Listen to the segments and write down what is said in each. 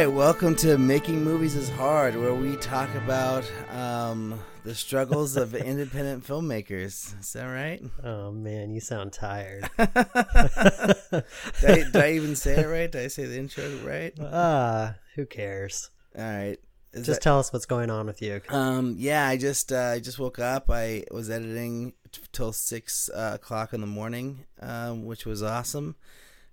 Right, welcome to Making Movies is Hard, where we talk about um, the struggles of independent filmmakers. Is that right? Oh man, you sound tired. did, I, did I even say it right? Did I say the intro right? Ah, who cares? All right. Is Just that- tell us what's going on with you. um, yeah, I just uh, I just woke up. I was editing t- till six uh, o'clock in the morning, um, which was awesome.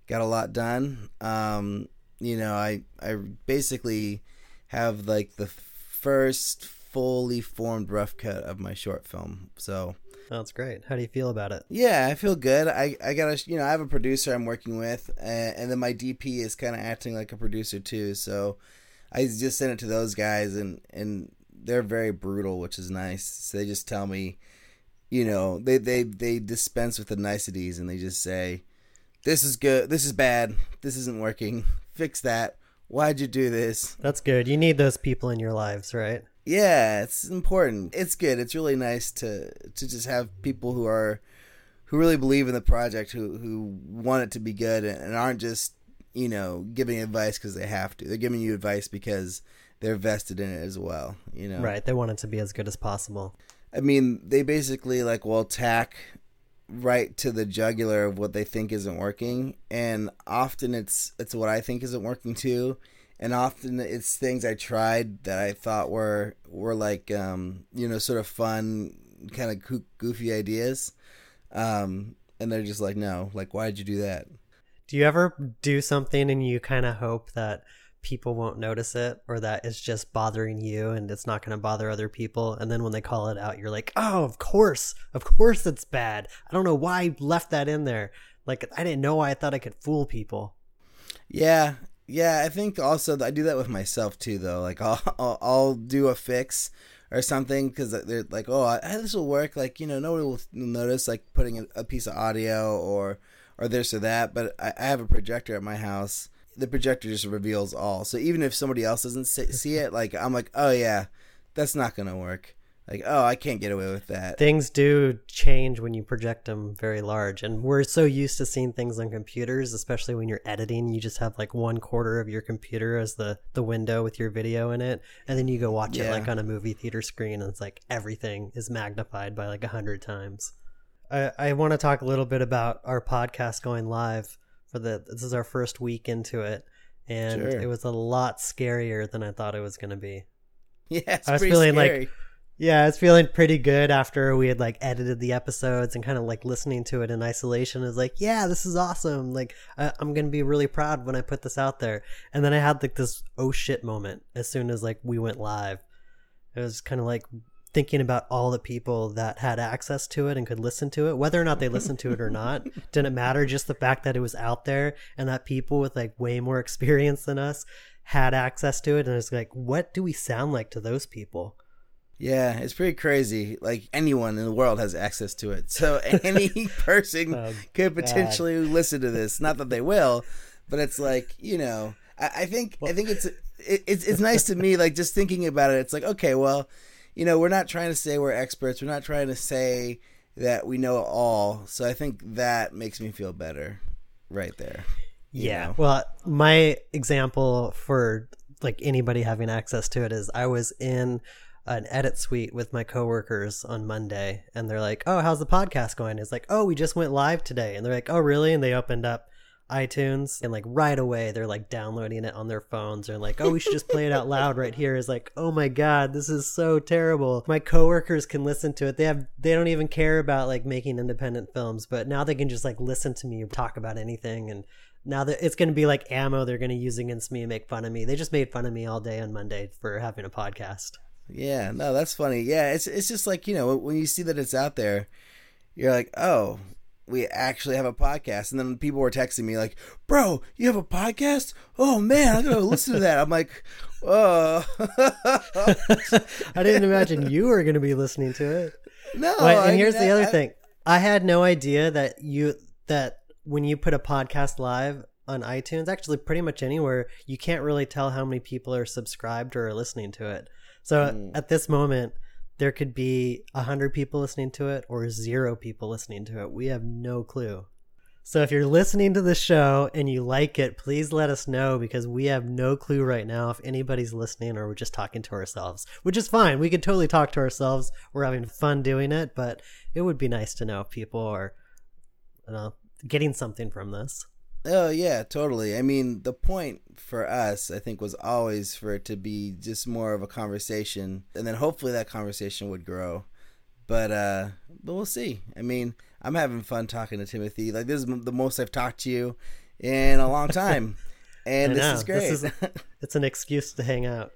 Got a lot done. Um, you know, I I basically have like the first fully formed rough cut of my short film. So That's great. How do you feel about it? yeah, I feel good. I I got a you know I have a producer I'm working with, and, and then my DP is kind of acting like a producer too. So I just sent it to those guys, and and they're very brutal, which is nice. So they just tell me, you know, they they they dispense with the niceties, and they just say, "This is good. This is bad. This isn't working. Fix that. Why'd you do this?" That's good. You need those people in your lives, right? Yeah, it's important. It's good. It's really nice to to just have people who are who really believe in the project, who who want it to be good, and aren't just you know giving advice because they have to. They're giving you advice because they're vested in it as well. You know, Right. They want it to be as good as possible. I mean, they basically like will attack right to the jugular of what they think isn't working, and often it's it's what I think isn't working too, and often it's things I tried that I thought were were like um, you know sort of fun, kind of goofy ideas, um, and they're just like, no, like why did you do that? Do you ever do something and you kind of hope that people won't notice it or that it's just bothering you and it's not going to bother other people? And then when they call it out, you're like, oh, of course. Of course it's bad. I don't know why I left that in there. Like, I didn't know why I thought I could fool people. Yeah, yeah. I think also I do that with myself too, though. Like I'll I'll, I'll do a fix or something because they're like, oh, I, this will work. Like you know, nobody will notice like putting a, a piece of audio or or this or that. But I, I have a projector at my house. The projector just reveals all. So even if somebody else doesn't see, see it, like I'm like, oh yeah, that's not gonna work. Like oh, I can't get away with that. Things do change when you project them very large. And we're so used to seeing things on computers, especially when you're editing. You just have like one quarter of your computer as the, the window with your video in it. And then you go watch it like on a movie theater screen, and it's like everything is magnified by like a hundred times. I, I want to talk a little bit about our podcast going live for the this is our first week into it. And Sure. it was a lot scarier than I thought it was going to be. yeah, it's I was feeling like- scary. Yeah, it's feeling pretty good after we had like edited the episodes and kind of like listening to it in isolation is like, yeah, this is awesome. Like, I- I'm gonna be really proud when I put this out there. And then I had like this oh shit moment as soon as like we went live. It was kind of like thinking about all the people that had access to it and could listen to it, whether or not they listened to it or not, didn't matter. Just the fact that it was out there and that people with like way more experience than us had access to it. And it's like, what do we sound like to those people? Yeah, it's pretty crazy. Like anyone in the world has access to it. So any person Oh, could God. potentially listen to this. Not that they will, but it's like you know. I, I think I think it's it, it's it's nice to me. Like just thinking about it, it's like okay, well, you know, we're not trying to say we're experts. We're not trying to say that we know it all. So I think that makes me feel better, right there. Yeah. know? Well, my example for like anybody having access to it is I was in an edit suite with my coworkers on Monday and they're like, "Oh, how's the podcast going?" It's like, "Oh, we just went live today." And they're like, "Oh, really?" And they opened up iTunes and like right away they're like downloading it on their phones and like, "Oh, we should just play it out loud right here. Is like, "Oh my god, this is so terrible." My coworkers can listen to it. They have they don't even care about like making independent films, but now they can just like listen to me talk about anything and now that it's going to be like ammo they're going to use against me and make fun of me. They just made fun of me all day on Monday for having a podcast. Yeah, no, that's funny. Yeah, it's it's just like you know when you see that it's out there, you're like, oh, we actually have a podcast. And then people were texting me like, bro, you have a podcast? Oh man, I'm gonna listen to that. I'm like, oh, I didn't imagine you were going to be listening to it. no. Wait, I and here's mean, the other I- thing. I had no idea that you that when you put a podcast live on iTunes, actually pretty much anywhere, you can't really tell how many people are subscribed or are listening to it. So Hmm. at this moment, there could be a hundred people listening to it or zero people listening to it. We have no clue. So if you're listening to the show and you like it, please let us know because we have no clue right now if anybody's listening or we're just talking to ourselves, which is fine. We could totally talk to ourselves. We're having fun doing it, but it would be nice to know if people are you know, getting something from this. Oh yeah, totally. I mean, the point for us, I think, was always for it to be just more of a conversation, and then hopefully that conversation would grow. But uh, but we'll see. I mean, I'm having fun talking to Timothy. Like this is the most I've talked to you in a long time, and this is great. This is, it's an excuse to hang out.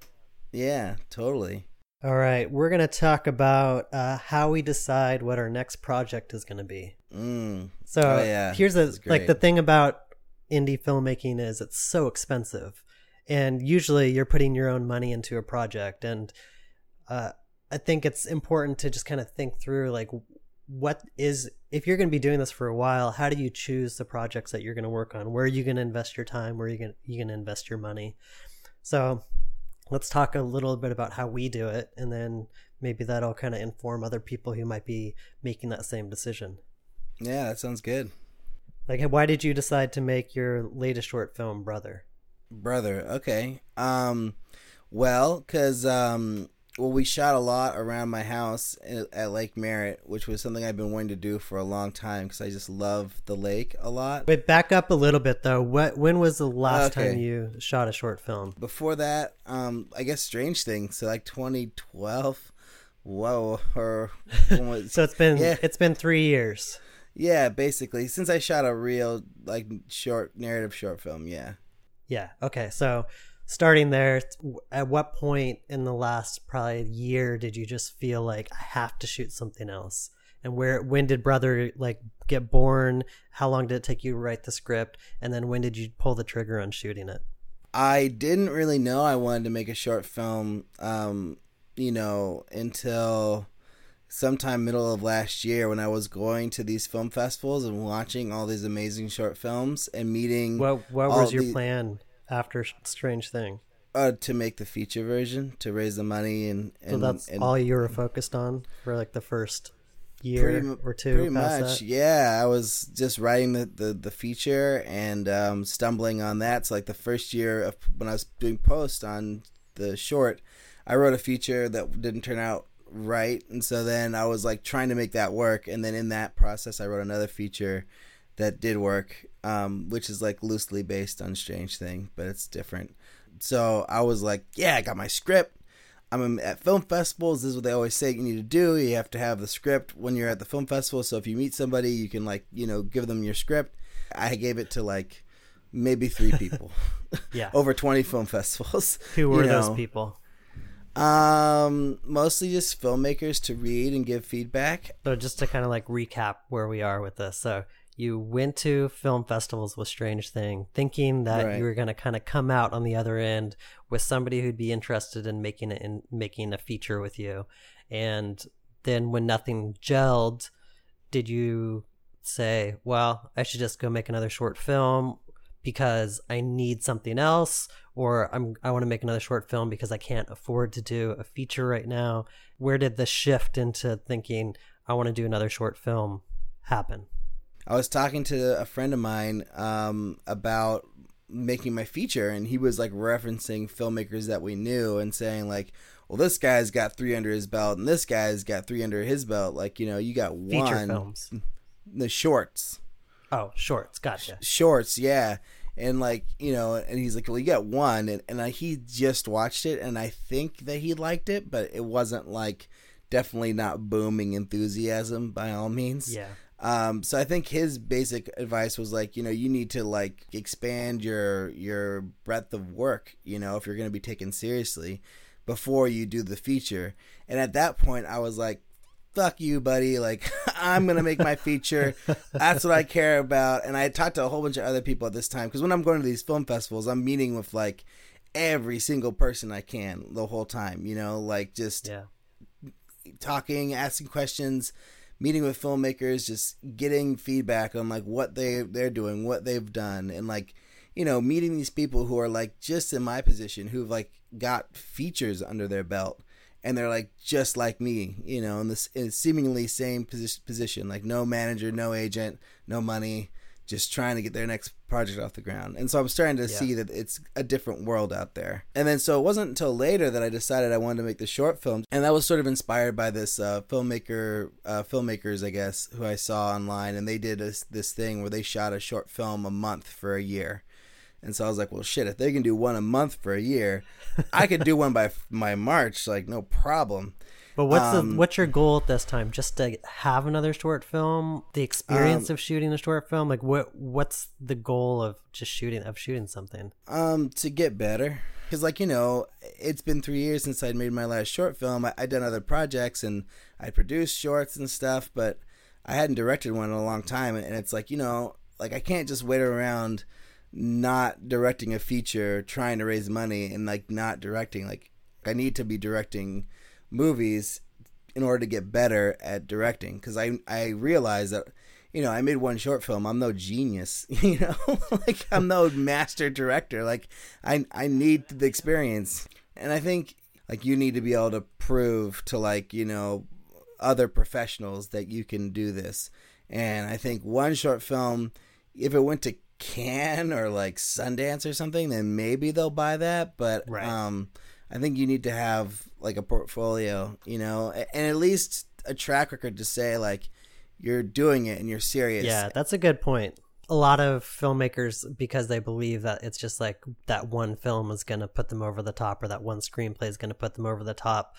Yeah, totally. All right, we're gonna talk about uh, how we decide what our next project is gonna be. Mm. So oh, yeah. here's the like the thing about indie filmmaking is it's so expensive, and usually you're putting your own money into a project, and uh, I think it's important to just kind of think through like what is if you're going to be doing this for a while how do you choose the projects that you're going to work on? Where are you going to invest your time? Where are you going you going to invest your money? So let's talk a little bit about how we do it and then maybe that'll kind of inform other people who might be making that same decision. Yeah that sounds good like why did you decide to make your latest short film brother brother okay um well because um well, we shot a lot around my house at Lake Merritt, which was something I've been wanting to do for a long time because I just love the lake a lot. But back up a little bit though. What when was the last okay. time you shot a short film? Before that, um, I guess Strange Things. So like 2012. Whoa, or was, so it's been yeah. it's been three years. Yeah, basically since I shot a real like short narrative short film. Yeah. Yeah. Okay. So starting there at what point in the last probably year did you just feel like i have to shoot something else and where when did brother like get born how long did it take you to write the script and then when did you pull the trigger on shooting it i didn't really know i wanted to make a short film um you know until sometime middle of last year when i was going to these film festivals and watching all these amazing short films and meeting what what was your plan after Strange Thing? Uh, to make the feature version to raise the money and, and so that's and, all you were focused on for like the first year pretty, or two. Pretty much, that? yeah. I was just writing the, the, the feature and um, stumbling on that. So like the first year of when I was doing post on the short, I wrote a feature that didn't turn out right, and so then I was like trying to make that work. And then in that process, I wrote another feature that did work, um, which is like loosely based on Strange Thing, but it's different. So I was like, yeah, I got my script. I'm at film festivals. This is what they always say you need to do. You have to have the script when you're at the film festival. So if you meet somebody, you can like you know give them your script. I gave it to like maybe three people. yeah, over twenty film festivals. Who were you know. those people? Um, mostly just filmmakers to read and give feedback. So just to kind of like recap where we are with this. So you went to film festivals with Strange Thing, thinking that right. you were going to kind of come out on the other end with somebody who'd be interested in making it in making a feature with you. And then when nothing gelled, did you say, "Well, I should just go make another short film because I need something else or I'm I want to make another short film because I can't afford to do a feature right now." Where did the shift into thinking I want to do another short film happen? I was talking to a friend of mine um, about making my feature, and he was like referencing filmmakers that we knew and saying like, "Well, this guy's got three under his belt, and this guy's got three under his belt. Like, you know, you got Feature one films, the shorts. Oh, shorts, gotcha. Shorts, yeah." And like you know, and he's like, "Well, you got one," and and I, he just watched it, and I think that he liked it, but it wasn't like definitely not booming enthusiasm by all means. Yeah. Um, so I think his basic advice was like, you know, you need to like expand your your breadth of work, you know, if you're going to be taken seriously before you do the feature. And at that point, I was like, fuck you, buddy. Like, I'm going to make my feature. That's what I care about. And I talked to a whole bunch of other people at this time because when I'm going to these film festivals, I'm meeting with like every single person I can the whole time, you know, like just yeah. talking, asking questions meeting with filmmakers, just getting feedback on like what they they're doing, what they've done, and like you know meeting these people who are like just in my position who've like got features under their belt and they're like just like me, you know, in this in seemingly same position, position, like no manager, no agent, no money, just trying to get their next project off the ground. And so I'm starting to Yeah. see that it's a different world out there. And then so it wasn't until later that I decided I wanted to make the short film, and that was sort of inspired by this uh, filmmaker, uh, filmmakers I guess, who I saw online, and they did this this thing where they shot a short film a month for a year. And so I was like, well, shit, if they can do one a month for a year, I could do one by my March, like no problem. But what's Um, the what's your goal at this time? Just to have another short film? The experience Um, of shooting a short film? Like what what's the goal of just shooting of shooting something? Um, to get better, because like you know, it's been three years since I'd made my last short film. I, I'd done other projects and I produced shorts and stuff, but I hadn't directed one in a long time. And it's like you know, like I can't just wait around not directing a feature, trying to raise money, and like not directing. Like I need to be directing movies in order to get better at directing because I I realize that you know I made one short film. I'm no genius you know? Like I'm no master director. Like I I need the experience. And I think like you need to be able to prove to like you know other professionals that you can do this. And I think one short film if it went to Cannes or like Sundance or something then maybe they'll buy that but Right. um I think you need to have like a portfolio, you know, and at least a track record to say like you're doing it and you're serious. Yeah, that's a good point. A lot of filmmakers, because they believe that it's just like that one film is going to put them over the top or that one screenplay is going to put them over the top,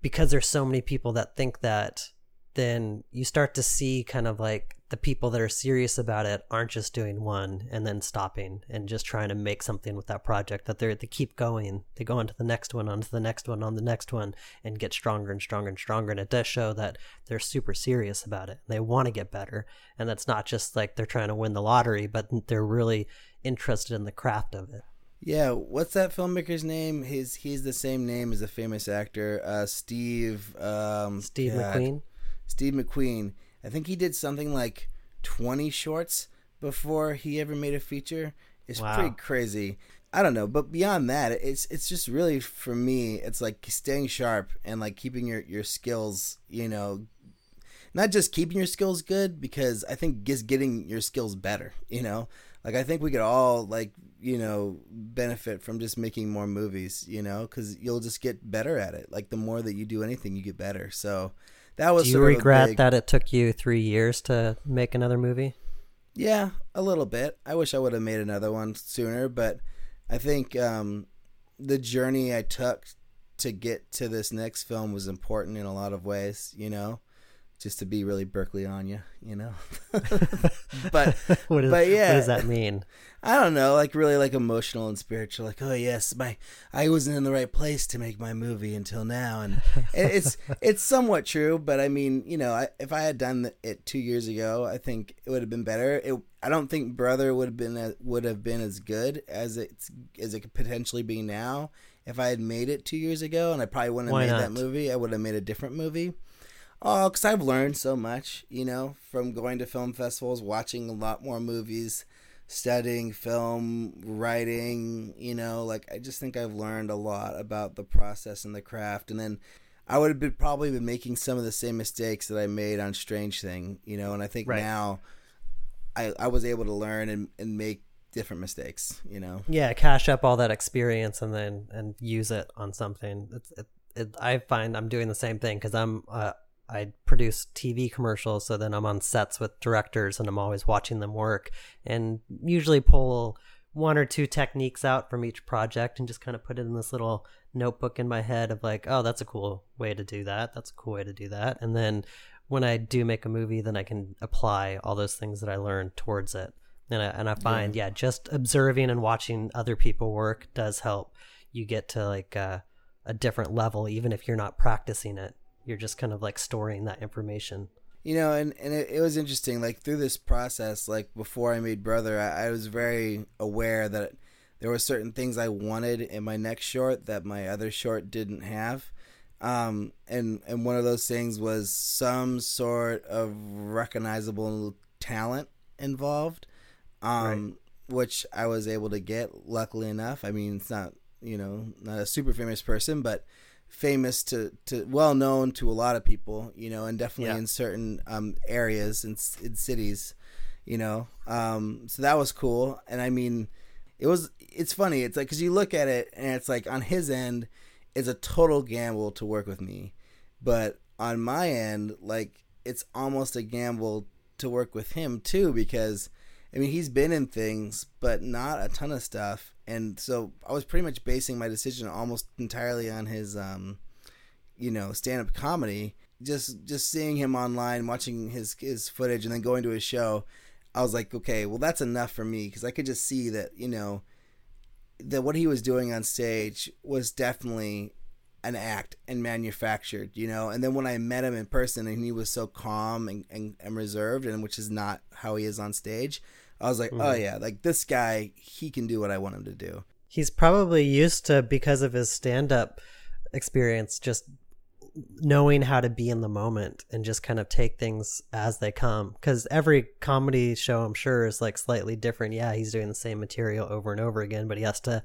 because there's so many people that think that, then you start to see kind of like the people that are serious about it aren't just doing one and then stopping and just trying to make something with that project that they're they keep going they go on to the next one on to the next one on the next one and get stronger and stronger and stronger and it does show that they're super serious about it they want to get better and that's not just like they're trying to win the lottery but they're really interested in the craft of it Yeah, what's that filmmaker's name? His he's the same name as a famous actor, uh, Steve. Um, steve God. mcqueen Steve McQueen. I think he did something like twenty shorts before he ever made a feature. It's Wow. pretty crazy. I don't know, but beyond that, it's it's just really for me, it's like staying sharp and like keeping your your skills, you know, not just keeping your skills good because I think just getting your skills better, you know. Like I think we could all like, you know, benefit from just making more movies, you know, cuz you'll just get better at it. Like the more that you do anything, you get better. So that was do you sort of a regret big- that it took you three years to make another movie Yeah, a little bit. I wish I would have made another one sooner, but I think um, the journey I took to get to this next film was important in a lot of ways. You know, just to be really Berkeley on you. You know, but what, is, But yeah. what does that mean I don't know, like really like emotional and spiritual. Like, oh yes, my I wasn't in the right place to make my movie until now, and it's it's somewhat true. But I mean, you know, I, if I had done it two years ago, I think it would have been better. It, I don't think Brother would have been would have been as good as it's as it could potentially be now. If I had made it two years ago, and I probably wouldn't have Why made not? that movie, I would have made a different movie. Oh, because I've learned so much, you know, from going to film festivals, watching a lot more movies, studying film, writing, you know, like I just think I've learned a lot about the process and the craft. And then I would have been probably been making some of the same mistakes that I made on Strange Thing, you know, and I think Right. now I, I was able to learn and, and make different mistakes, you know. yeah cash up all that experience and then and use it on something it's, it, it, i find i'm doing the same thing because i'm uh, i produce tv commercials so then i'm on sets with directors and i'm always watching them work and usually pull one or two techniques out from each project and just kind of put it in this little notebook in my head of like oh that's a cool way to do that. That's a cool way to do that. And then when i do make a movie then i can apply all those things that i learned towards it. And I, and I find yeah. just observing and watching other people work does help. You get to like uh, a different level even if you're not practicing it you're just kind of like storing that information. You know and, and it, it was interesting like through this process like before i made brother I, I was very aware that there were certain things i wanted in my next short that my other short didn't have. Um, and and one of those things was some sort of recognizable talent involved um, which i was able to get luckily enough. I mean it's not you know not a super famous person but famous to, to well known to a lot of people, you know, and definitely Yeah. in certain um, areas and in cities, you know. Um, so that was cool, and I mean, it was it's funny. It's like because you look at it and it's like on his end, it's a total gamble to work with me, but on my end, like it's almost a gamble to work with him too because I mean he's been in things but not a ton of stuff and so I was pretty much basing my decision almost entirely on his um you know stand-up comedy just just seeing him online watching his his footage and then going to his show I was like okay well that's enough for me because I could just see that you know that what he was doing on stage was definitely an act and manufactured, you know. And then when I met him in person and he was so calm and, and, and reserved, and which is not how he is on stage, I was like, mm. oh yeah, like this guy, he can do what I want him to do. He's probably used to because of his stand up experience, just knowing how to be in the moment and just kind of take things as they come because every comedy show i'm sure is like slightly different yeah he's doing the same material over and over again but he has to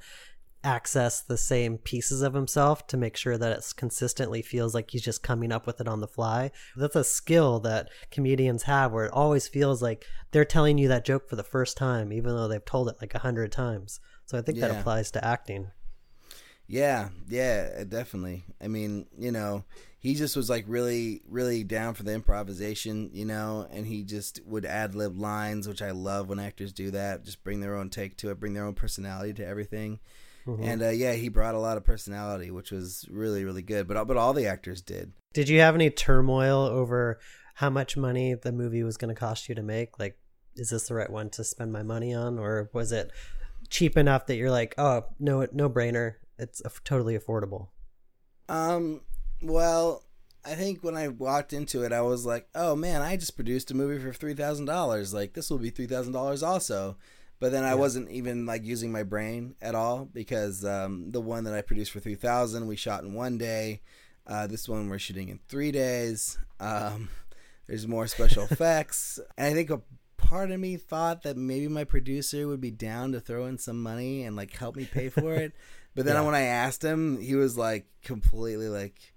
access the same pieces of himself to make sure that it consistently feels like he's just coming up with it on the fly. That's a skill that comedians have where it always feels like they're telling you that joke for the first time, even though they've told it like a hundred times. So I think yeah. that applies to acting. Yeah, yeah, definitely. I mean, you know, he just was like really, really down for the improvisation, you know, and he just would ad lib lines, which I love when actors do that. Just bring their own take to it, bring their own personality to everything. Mm-hmm. And uh, yeah, he brought a lot of personality, which was really really good. But but all the actors did. Did you have any turmoil over how much money the movie was going to cost you to make? Like, is this the right one to spend my money on, or was it cheap enough that you're like, oh no, no brainer, it's totally affordable? Um. Well, I think when I walked into it, I was like, "Oh man, I just produced a movie for three thousand dollars. Like this will be three thousand dollars also." But then I yeah. wasn't even like using my brain at all because um, the one that I produced for 3000 we shot in one day. Uh, this one we're shooting in three days. Um, there's more special effects. And I think a part of me thought that maybe my producer would be down to throw in some money and like help me pay for it. But then yeah. when I asked him, he was like completely like,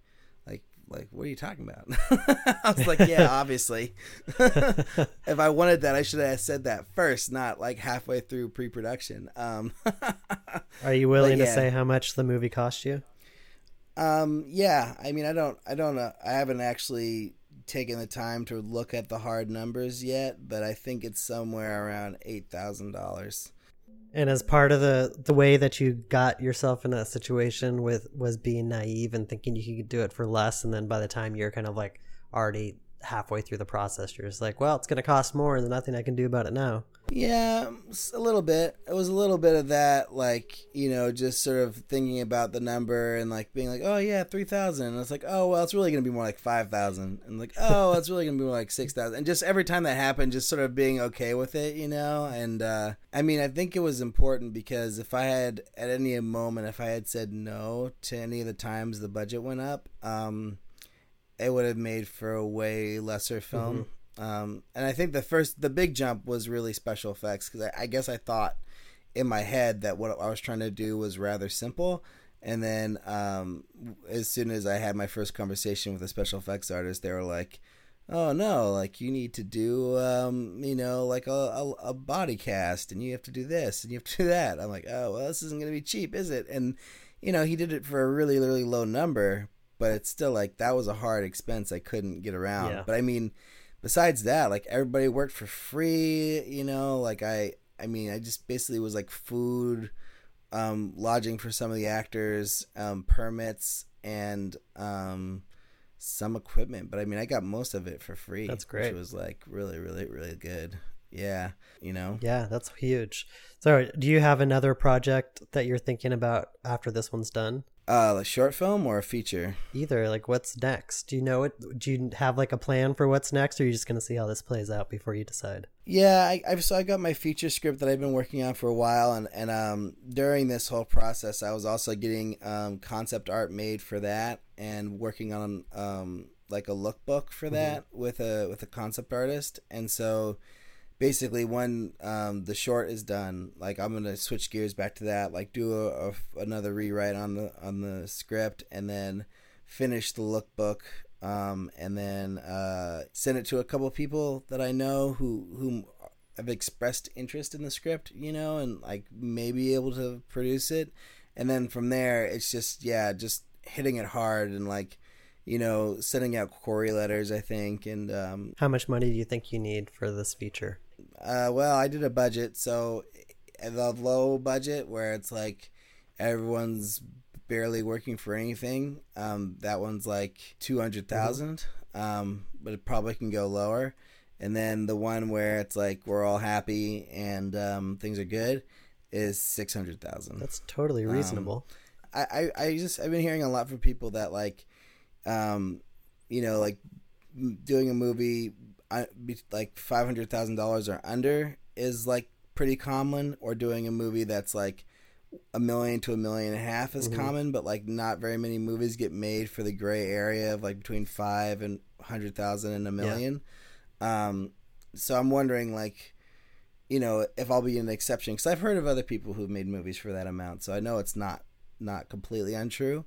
like, what are you talking about? I was like, yeah, obviously. if I wanted that, I should have said that first, not like halfway through pre-production. Um, are you willing yeah. to say how much the movie cost you? Um, yeah. I mean, I don't, I don't, uh, I haven't actually taken the time to look at the hard numbers yet, but I think it's somewhere around eight thousand dollars and as part of the the way that you got yourself in that situation with was being naive and thinking you could do it for less and then by the time you're kind of like already halfway through the process you're just like well it's going to cost more and there's nothing i can do about it now. Yeah a little bit. It was a little bit of that like you know just sort of thinking about the number and like being like oh yeah 3000 and it's like oh well it's really going to be more like 5000 and like oh it's really going to be more like 6000 and just every time that happened just sort of being okay with it you know? And uh i mean i think it was important because if i had at any moment if i had said no to any of the times the budget went up um it would have made for a way lesser film. Mm-hmm. Um, and I think the first, the big jump was really special effects because I, I, guess I thought in my head that what I was trying to do was rather simple. And then um, as soon as I had my first conversation with a special effects artist, they were like, "Oh no, like you need to do, um, you know, like a, a, a body cast, and you have to do this, and you have to do that." I'm like, "Oh well, this isn't going to be cheap, is it?" And you know, he did it for a really, really low number, but it's still like that was a hard expense I couldn't get around. Yeah. But I mean, besides that, like everybody worked for free, you know, like I I mean, I just basically was like food, um, lodging for some of the actors, um, permits and um, some equipment, but I mean, I got most of it for free. That's great. It was like really, really, really good. Yeah, you know. Yeah, that's huge. So, do you have another project that you're thinking about after this one's done? Uh, a short film or a feature? Either. Like, what's next? Do you know it? Do you have like a plan for what's next, or are you just gonna see how this plays out before you decide? Yeah, I, I've so I got my feature script that I've been working on for a while, and and um during this whole process, I was also getting um concept art made for that, and working on um like a lookbook for mm-hmm. that mm-hmm. with a with a concept artist, and so basically when um, the short is done, like I'm gonna switch gears back to that, like do a, a, another rewrite on the on the script, and then finish the lookbook, um, and then uh, send it to a couple people that I know who who have expressed interest in the script, you know, and like maybe able to produce it. And then from there, it's just yeah, just hitting it hard and like you know sending out query letters. I think and um, How much money do you think you need for this feature? Uh, well, I did a budget, so the low budget where it's like everyone's barely working for anything. Um, that one's like two hundred thousand, um, but it probably can go lower. And then the one where it's like we're all happy and um, things are good is six hundred thousand. That's totally reasonable. I, I, I just I've been hearing a lot from people that like, um, you know, like doing a movie like five hundred thousand dollars or under is like pretty common, or doing a movie that's like a million to a million and a half is Mhm. common, but like not very many movies get made for the gray area of like between five and hundred thousand and a million. Um, so I'm wondering like. You know, if I'll be an exception, because I've heard of other people who've made movies for that amount, so I know it's not not completely untrue.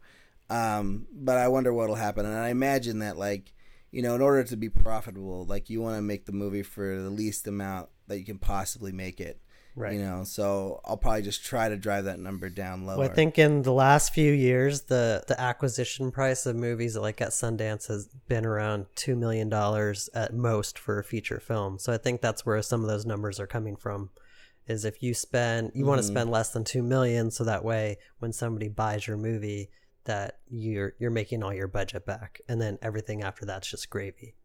Um, but I wonder what'll happen, and I imagine that like you know, in order to be profitable, like you want to make the movie for the least amount that you can possibly make it. Right. You know, so I'll probably just try to drive that number down lower. Well, I think in the last few years, the the acquisition price of movies like at Sundance has been around two million dollars at most for a feature film. So I think that's where some of those numbers are coming from. Is if you spend, you want to mm-hmm. spend less than two million, so that way when somebody buys your movie, that you're you're making all your budget back, and then everything after that's just gravy.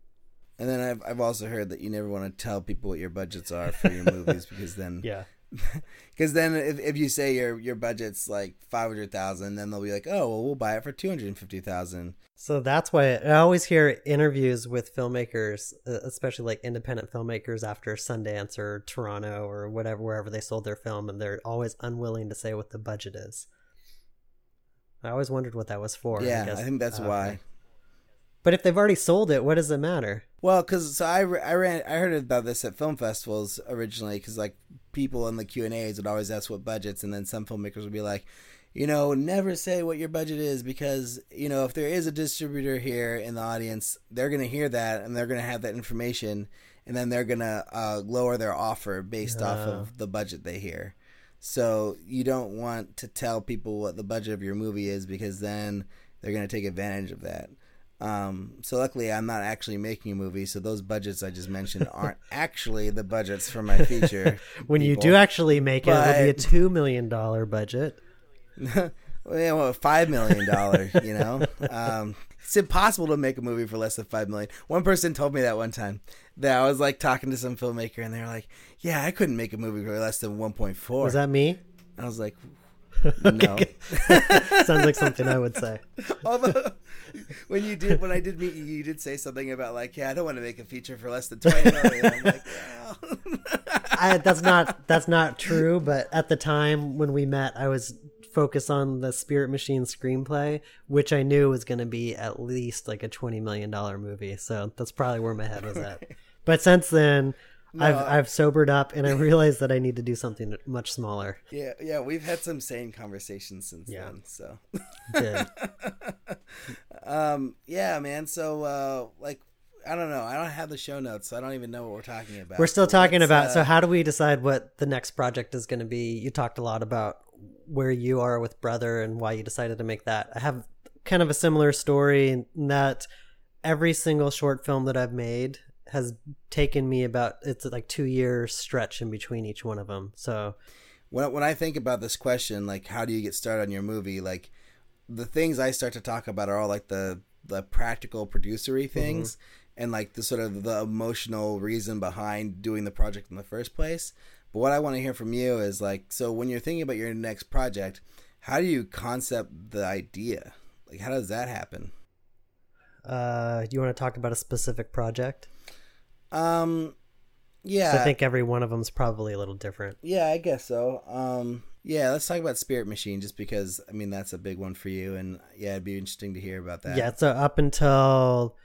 and then I've I've also heard that you never want to tell people what your budgets are for your movies because then Yeah. because then if, if you say your your budget's like five hundred thousand, then they'll be like, oh well, we'll buy it for two hundred and fifty thousand. So that's why I always hear interviews with filmmakers, uh, especially like independent filmmakers after Sundance or Toronto or whatever, wherever they sold their film, and they're always unwilling to say what the budget is. I always wondered what that was for. Yeah, guess- I think that's okay. why. But if they've already sold it, what does it matter? Well, because so I, I ran I heard about this at film festivals originally because like people in the Q and A's would always ask what budgets, and then some filmmakers would be like, you know, never say what your budget is because you know if there is a distributor here in the audience, they're gonna hear that and they're gonna have that information, and then they're gonna uh, lower their offer based off Oh. of the budget they hear. So you don't want to tell people what the budget of your movie is because then they're gonna take advantage of that. Um, so luckily, I'm not actually making a movie, so those budgets I just mentioned aren't actually the budgets for my feature. When you do actually make it, it'll be a two million dollar budget. well, yeah, well, five million dollars. You know, um, it's impossible to make a movie for less than five million. One person told me that one time that I was like talking to some filmmaker, and they were like, "Yeah, I couldn't make a movie for less than one point four. Was that me? I was like, "No." Sounds like something I would say. Although when you did when I did meet you, you did say something about like, yeah, I don't want to make a feature for less than twenty million. I'm like, well. I, that's not that's not true. But at the time when we met, I was focused on the Spirit Machine screenplay, which I knew was going to be at least like a twenty million dollar movie. So that's probably where my head was at. But since then, I've I've sobered up and I realized that I need to do something much smaller. yeah, yeah, we've had some sane conversations since Yeah. then. So, Good. um, yeah, man. So, uh, like, I don't know. I don't have the show notes, so I don't even know what we're talking about. We're still But talking about. so uh, how do we decide what the next project is going to be? You talked a lot about where you are with brother and why you decided to make that. I have kind of a similar story in that every single short film that I've made has taken me about it's like two years stretch in between each one of them. So when when I think about this question, like how do you get started on your movie? Like the things I start to talk about are all like the the practical producery mm-hmm. things and like the sort of the emotional reason behind doing the project in the first place. But what I want to hear from you is like so when you're thinking about your next project, how do you concept the idea? Like how does that happen? uh, do you want to talk about a specific project? Um, yeah. I think every one of them's probably a little different. Yeah, I guess so. Um, yeah, let's talk about Spirit Machine, just because I mean that's a big one for you, and yeah, it'd be interesting to hear about that. Yeah, so up until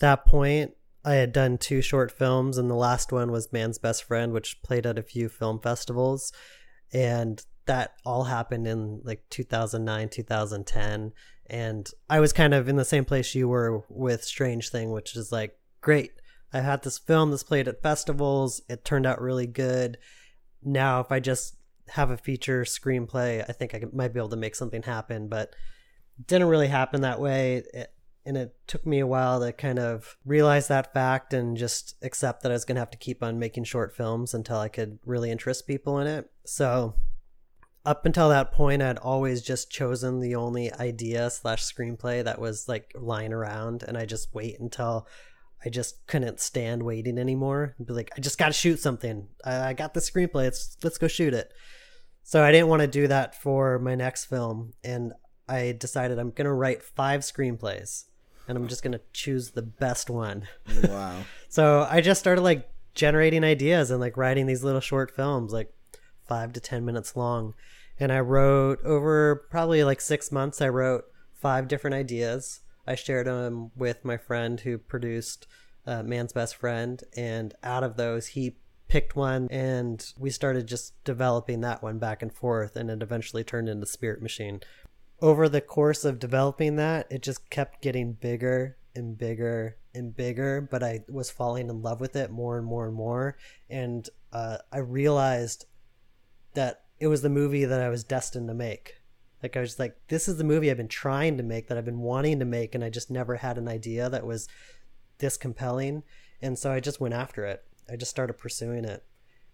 that point, I had done two short films, and the last one was Man's Best Friend, which played at a few film festivals. And that all happened in like 2009, 2010. And I was kind of in the same place you were with Strange Thing, which is like, great, I had this film that's played at festivals. It turned out really good. Now, if I just have a feature screenplay, I think I might be able to make something happen, but didn't really happen that way. It, and it took me a while to kind of realize that fact and just accept that I was going to have to keep on making short films until I could really interest people in it. So up until that point, I'd always just chosen the only idea slash screenplay that was like lying around, and I just wait until I just couldn't stand waiting anymore. And be like, I just got to shoot something. I, I got the screenplay. Let's let's go shoot it. So I didn't want to do that for my next film, and I decided I'm gonna write five screenplays, and I'm just gonna choose the best one. Wow. so I just started like generating ideas and like writing these little short films, like five to ten minutes long and I wrote over probably like six months. I wrote five different ideas. I shared them with my friend who produced uh, Man's Best Friend, and out of those, he picked one, and we started just developing that one back and forth, and it eventually turned into Spirit Machine. Over the course of developing that, it just kept getting bigger and bigger and bigger, but I was falling in love with it more and more and more, and uh, I realized that it was the movie that I was destined to make. Like I was like, this is the movie I've been trying to make that I've been wanting to make, and I just never had an idea that was this compelling. And so I just went after it. I just started pursuing it,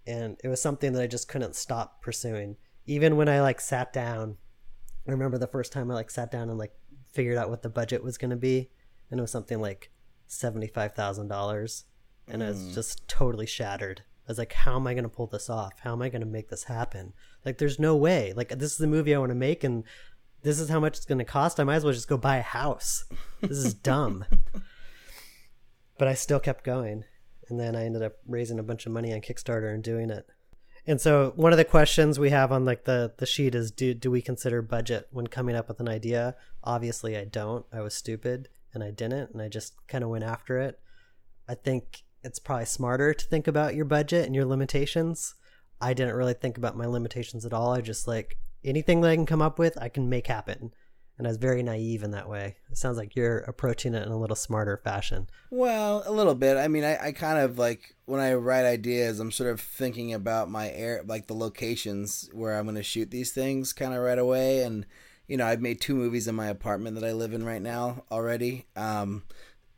and it was something that I just couldn't stop pursuing. Even when I like sat down, I remember the first time I like sat down and like figured out what the budget was going to be, and it was something like seventy five thousand dollars, and mm. I was just totally shattered. I was like, how am I going to pull this off? How am I going to make this happen? Like, there's no way. Like, this is the movie I want to make, and this is how much it's going to cost. I might as well just go buy a house. This is dumb. but I still kept going. And then I ended up raising a bunch of money on Kickstarter and doing it. And so one of the questions we have on like the the sheet is do do we consider budget when coming up with an idea? Obviously I don't. I was stupid and I didn't and I just kind of went after it. I think it's probably smarter to think about your budget and your limitations. I didn't really think about my limitations at all. I just like anything that I can come up with, I can make happen. And I was very naive in that way. It sounds like you're approaching it in a little smarter fashion. Well, a little bit. I mean, I, I kind of like when I write ideas, I'm sort of thinking about my air, like the locations where I'm going to shoot these things kind of right away. And, you know, I've made two movies in my apartment that I live in right now already. Um,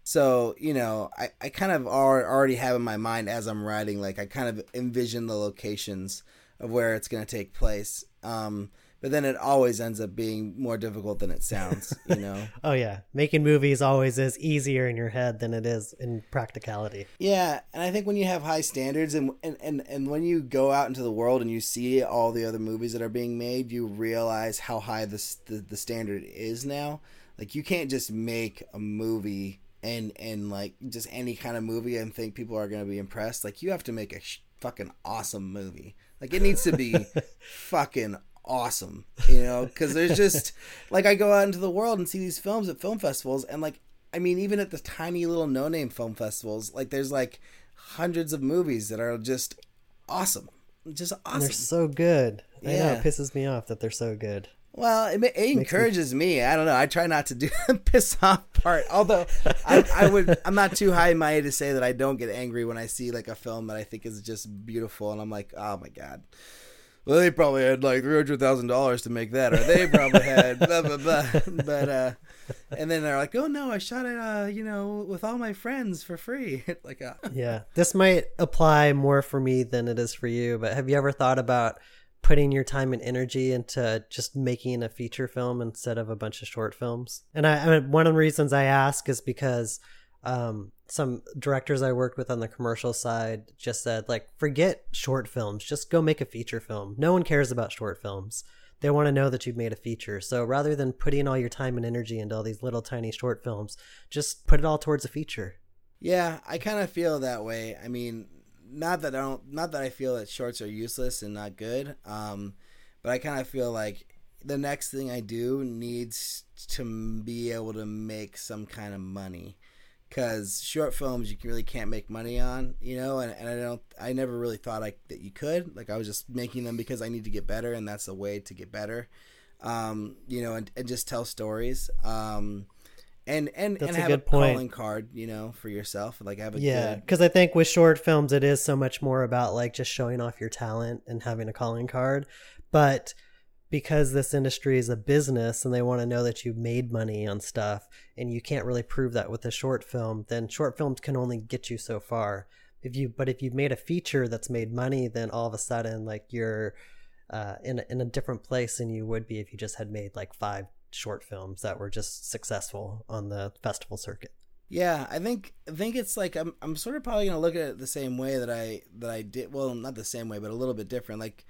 so, you know, I, I kind of already have in my mind as I'm writing, like I kind of envision the locations of where it's going to take place. Um, but then it always ends up being more difficult than it sounds, you know? oh, yeah. Making movies always is easier in your head than it is in practicality. Yeah. And I think when you have high standards and, and, and, and when you go out into the world and you see all the other movies that are being made, you realize how high the, the, the standard is now. Like, you can't just make a movie and and like just any kind of movie and think people are going to be impressed like you have to make a sh- fucking awesome movie like it needs to be fucking awesome you know because there's just like i go out into the world and see these films at film festivals and like i mean even at the tiny little no name film festivals like there's like hundreds of movies that are just awesome just awesome they're so good yeah. i know it pisses me off that they're so good well, it, it encourages me, me. I don't know. I try not to do the piss off part. Although I, I would, I'm not too high minded to say that I don't get angry when I see like a film that I think is just beautiful, and I'm like, oh my god. Well, they probably had like three hundred thousand dollars to make that, or they probably had blah blah blah. But uh, and then they're like, oh no, I shot it, uh, you know, with all my friends for free. like, uh, yeah, this might apply more for me than it is for you. But have you ever thought about? putting your time and energy into just making a feature film instead of a bunch of short films. And I, I mean, one of the reasons I ask is because um, some directors I worked with on the commercial side just said, like, forget short films, just go make a feature film. No one cares about short films. They want to know that you've made a feature. So rather than putting all your time and energy into all these little tiny short films, just put it all towards a feature. Yeah, I kind of feel that way. I mean, not that I don't not that I feel that shorts are useless and not good. Um, but I kind of feel like the next thing I do needs to be able to make some kind of money because short films you really can't make money on, you know, and, and I don't, I never really thought I, that you could. Like I was just making them because I need to get better, and that's a way to get better, um, you know, and, and just tell stories. Um, and and That's and have a calling card, you know, for yourself. Like have a Yeah, because I think with short films, it is so much more about like just showing off your talent and having a calling card. But because this industry is a business and they want to know that you've made money on stuff, and you can't really prove that with a short film, then short films can only get you so far. If you, but if you've made a feature that's made money, then all of a sudden, like you're uh, in a, in a different place than you would be if you just had made like five short films that were just successful on the festival circuit. Yeah, I think I think it's like I'm I'm sort of probably gonna look at it the same way that I that I did. Well, not the same way, but a little bit different. Like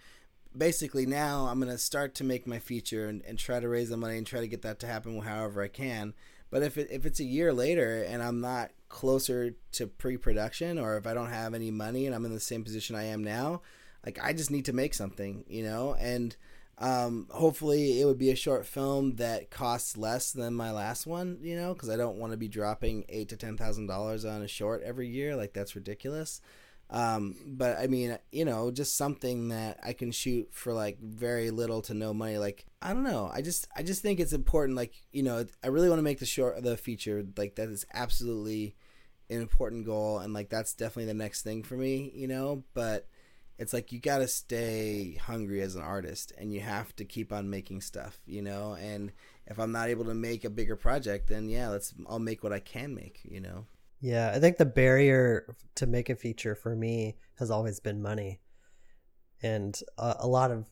basically now I'm gonna start to make my feature and, and try to raise the money and try to get that to happen however I can. But if it, if it's a year later and I'm not closer to pre-production, or if I don't have any money and I'm in the same position I am now, like I just need to make something, you know, and um, hopefully it would be a short film that costs less than my last one, you know, because I don't want to be dropping eight to ten thousand dollars on a short every year. Like that's ridiculous. Um, but I mean, you know, just something that I can shoot for like very little to no money. Like I don't know. I just I just think it's important. Like you know, I really want to make the short the feature. Like that is absolutely an important goal, and like that's definitely the next thing for me. You know, but it's like you got to stay hungry as an artist and you have to keep on making stuff you know and if i'm not able to make a bigger project then yeah let's i'll make what i can make you know Yeah, I think the barrier to make a feature for me has always been money, and a, a lot of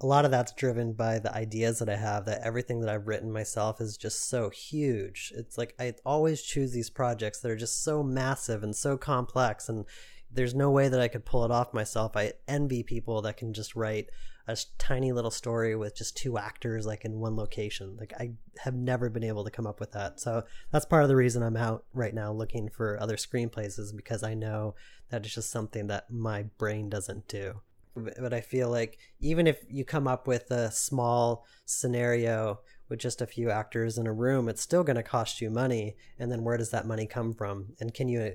a lot of that's driven by the ideas that I have. That everything that I've written myself is just so huge. It's like I always choose these projects that are just so massive and so complex, and there's no way that I could pull it off myself. I envy people that can just write a tiny little story with just two actors like in one location. Like I have never been able to come up with that. So that's part of the reason I'm out right now looking for other screenplays is because I know that it's just something that my brain doesn't do. But I feel like even if you come up with a small scenario with just a few actors in a room, it's still going to cost you money. And then where does that money come from? And can you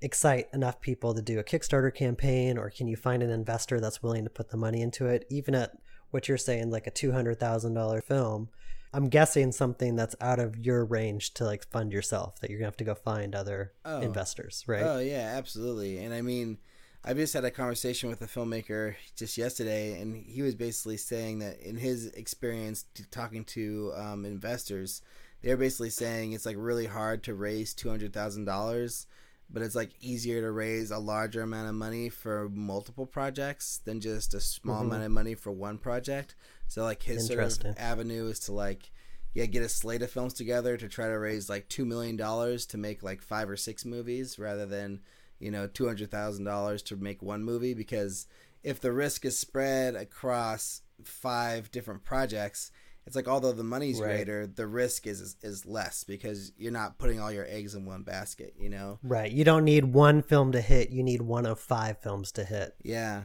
excite enough people to do a Kickstarter campaign, or can you find an investor that's willing to put the money into it, even at what you're saying, like a two hundred thousand dollar film? I'm guessing something that's out of your range to like fund yourself that you're gonna have to go find other Oh. investors, right? oh yeah absolutely and i mean i just had a conversation with a filmmaker just yesterday and he was basically saying that in his experience talking to um, investors they're basically saying it's like really hard to raise $200000 but it's like easier to raise a larger amount of money for multiple projects than just a small Mhm. amount of money for one project. So like his sort of avenue is to like yeah get a slate of films together to try to raise like two million dollars to make like five or six movies rather than you know two hundred thousand dollars to make one movie because if the risk is spread across five different projects it's like although the money's Right. greater the risk is is less because you're not putting all your eggs in one basket you know Right. You don't need one film to hit. You need one of five films to hit. Yeah,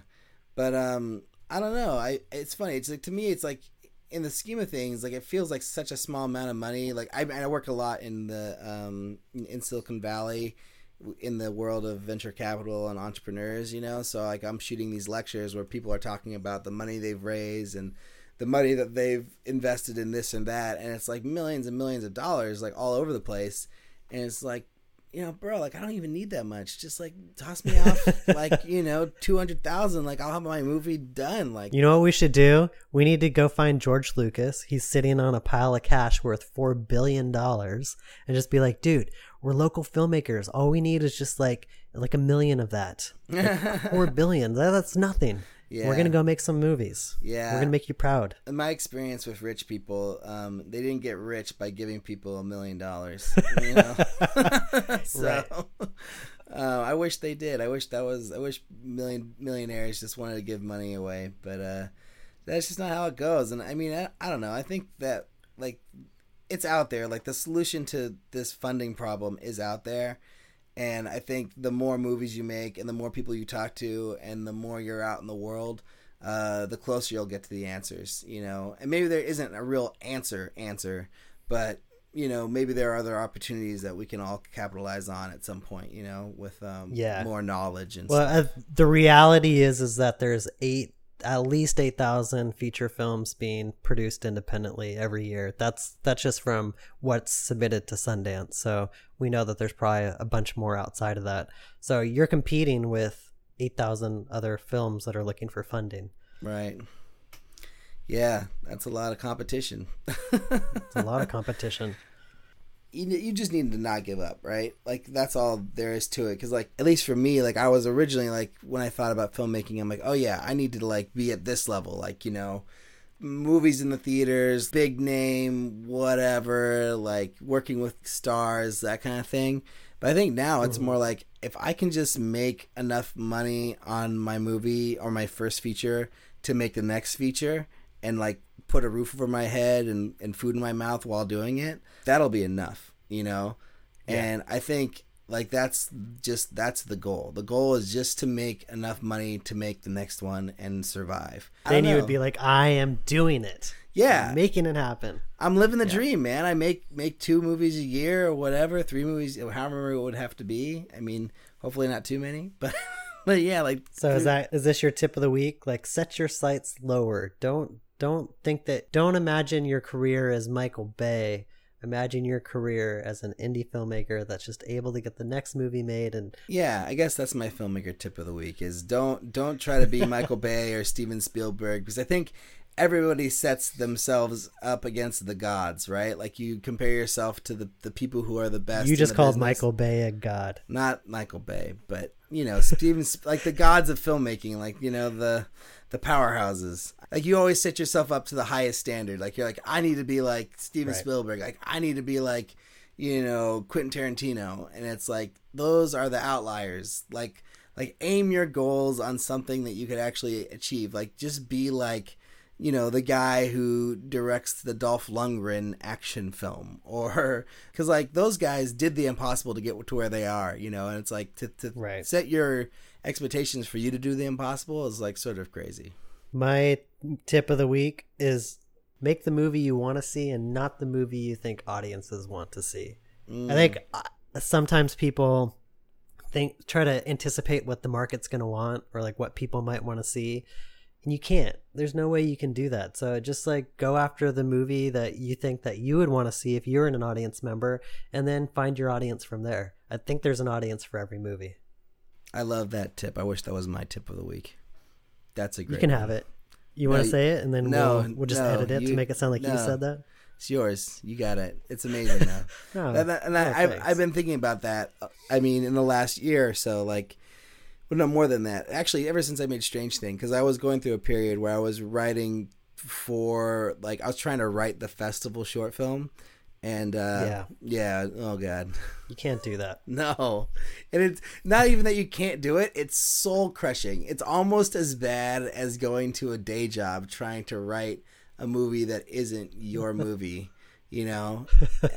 but um, I don't know. I it's funny. It's like to me, it's like in the scheme of things, like it feels like such a small amount of money. Like I, I work a lot in the um in Silicon Valley, in the world of venture capital and entrepreneurs. You know, so like I'm shooting these lectures where people are talking about the money they've raised and the money that they've invested in this and that, and it's like millions and millions of dollars, like all over the place, and it's like you know, bro, like I don't even need that much. Just like toss me off, like you know, two hundred thousand. Like I'll have my movie done. Like You know what we should do? We need to go find George Lucas. He's sitting on a pile of cash worth four billion dollars, and just be like, dude, we're local filmmakers. All we need is just like like a million of that. Four billion. That, that's nothing. Yeah, We're gonna go make some movies. Yeah, We're gonna make you proud. in my experience with rich people, um, they didn't get rich by giving people a million dollars. You know, so uh, I wish they did. I wish that was. I wish million millionaires just wanted to give money away, but uh, that's just not how it goes. And I mean, I, I don't know. I think that like it's out there. Like the solution to this funding problem is out there. And I think the more movies you make and the more people you talk to and the more you're out in the world, uh, the closer you'll get to the answers, you know. And maybe there isn't a real answer answer, but you know, maybe there are other opportunities that we can all capitalize on at some point, you know, with um, Yeah. more knowledge and Well, uh, the reality is is that there's eight at least 8,000 feature films being produced independently every year. That's that's just from what's submitted to Sundance. So we know that there's probably a bunch more outside of that. So you're competing with 8,000 other films that are looking for funding. Right. Yeah, that's a lot of competition. it's a lot of competition. You, you just need to not give up, right? Like that's all there is to it. Because like at least for me, like I was originally like when I thought about filmmaking, I'm like, oh yeah, I need to like be at this level, like you know, movies in the theaters, big name, whatever, like working with stars, that kind of thing. But I think now it's mm-hmm. more like if I can just make enough money on my movie or my first feature to make the next feature and like put a roof over my head and, and food in my mouth while doing it, that'll be enough, you know? Yeah. And I think like that's just that's the goal. The goal is just to make enough money to make the next one and survive. Then you would be like, I am doing it. Yeah, I'm making it happen. I'm living the yeah. dream, man. I make make two movies a year or whatever, three movies, however it would have to be. I mean, hopefully not too many, but but yeah, like. So is that is this your tip of the week? Like, set your sights lower. Don't don't think that. Don't imagine your career as Michael Bay. Imagine your career as an indie filmmaker that's just able to get the next movie made and yeah i guess that's my filmmaker tip of the week is don't don't try to be michael bay or steven spielberg because i think everybody sets themselves up against the gods, right? Like you compare yourself to the, the people who are the best. You just called business. Michael Bay a god. Not Michael Bay, but you know, Steven like the gods of filmmaking, like you know the the powerhouses. Like you always set yourself up to the highest standard. Like you're like, I need to be like Steven right. Spielberg. Like I need to be like you know Quentin Tarantino, and it's like those are the outliers. Like like aim your goals on something that you could actually achieve. Like just be like you know, the guy who directs the Dolph Lundgren action film, or because like those guys did the impossible to get to where they are, you know, and it's like to, to right. set your expectations for you to do the impossible is like sort of crazy. My tip of the week is make the movie you want to see and not the movie you think audiences want to see. Mm. I think uh, sometimes people think try to anticipate what the market's going to want or like what people might want to see and you can't there's no way you can do that so just like go after the movie that you think that you would want to see if you're an audience member and then find your audience from there i think there's an audience for every movie i love that tip. I wish that was my tip of the week. That's a great you can one. have it. You no, want to say it and then no, we'll, we'll just no, edit it you, to make it sound like no, you said that? It's yours. You got it. It's amazing now oh, and, and I, have I've been thinking about that i mean in the last year or so like but no more than that. Actually, ever since I made Strange Thing, because I was going through a period where I was writing for like I was trying to write the festival short film, and uh, yeah, yeah. Oh god, you can't do that. no, and it's not even that you can't do it. It's soul crushing. It's almost as bad as going to a day job trying to write a movie that isn't your movie. you know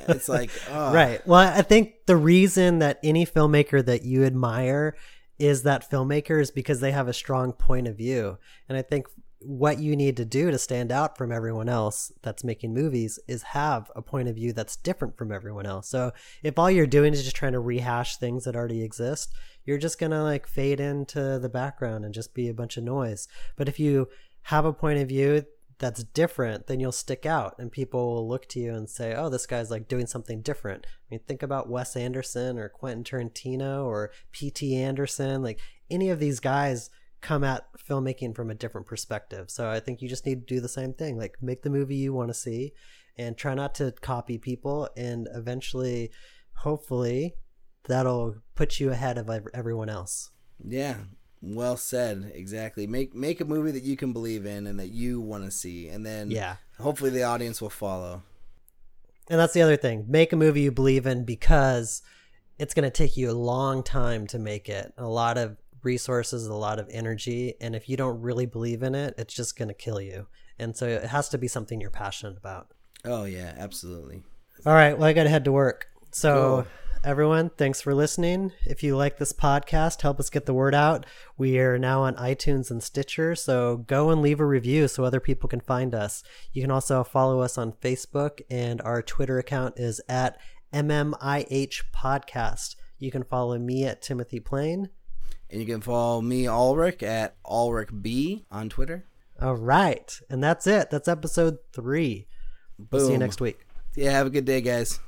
it's like oh. right well i think the reason that any filmmaker that you admire is that filmmaker is because they have a strong point of view. And I think what you need to do to stand out from everyone else that's making movies is have a point of view that's different from everyone else. So if all you're doing is just trying to rehash things that already exist, you're just going to like fade into the background and just be a bunch of noise. But if you have a point of view that's different, then you'll stick out and people will look to you and say, oh, this guy's like doing something different. I mean, think about Wes Anderson or Quentin Tarantino or P.T. Anderson. Like any of these guys come at filmmaking from a different perspective. So I think you just need to do the same thing. Like make the movie you want to see and try not to copy people. And eventually, hopefully, that'll put you ahead of everyone else. Yeah, well said. Exactly. Make make a movie that you can believe in and that you want to see, and then yeah, hopefully the audience will follow. And that's the other thing. Make a movie you believe in because it's going to take you a long time to make it. A lot of resources, a lot of energy, and if you don't really believe in it, it's just going to kill you. And so it has to be something you're passionate about. Oh yeah, absolutely. All right, well I got to head to work. So cool everyone. Thanks for listening. If you like this podcast, help us get the word out. We are now on iTunes and Stitcher, so go and leave a review so other people can find us. You can also follow us on Facebook, and our Twitter account is at MMIH Podcast. You can follow me at Timothy Plain. And you can follow me, Alrik, at Alrik B on Twitter. All right. And that's it. That's episode three. We'll see you next week. Yeah, have a good day, guys.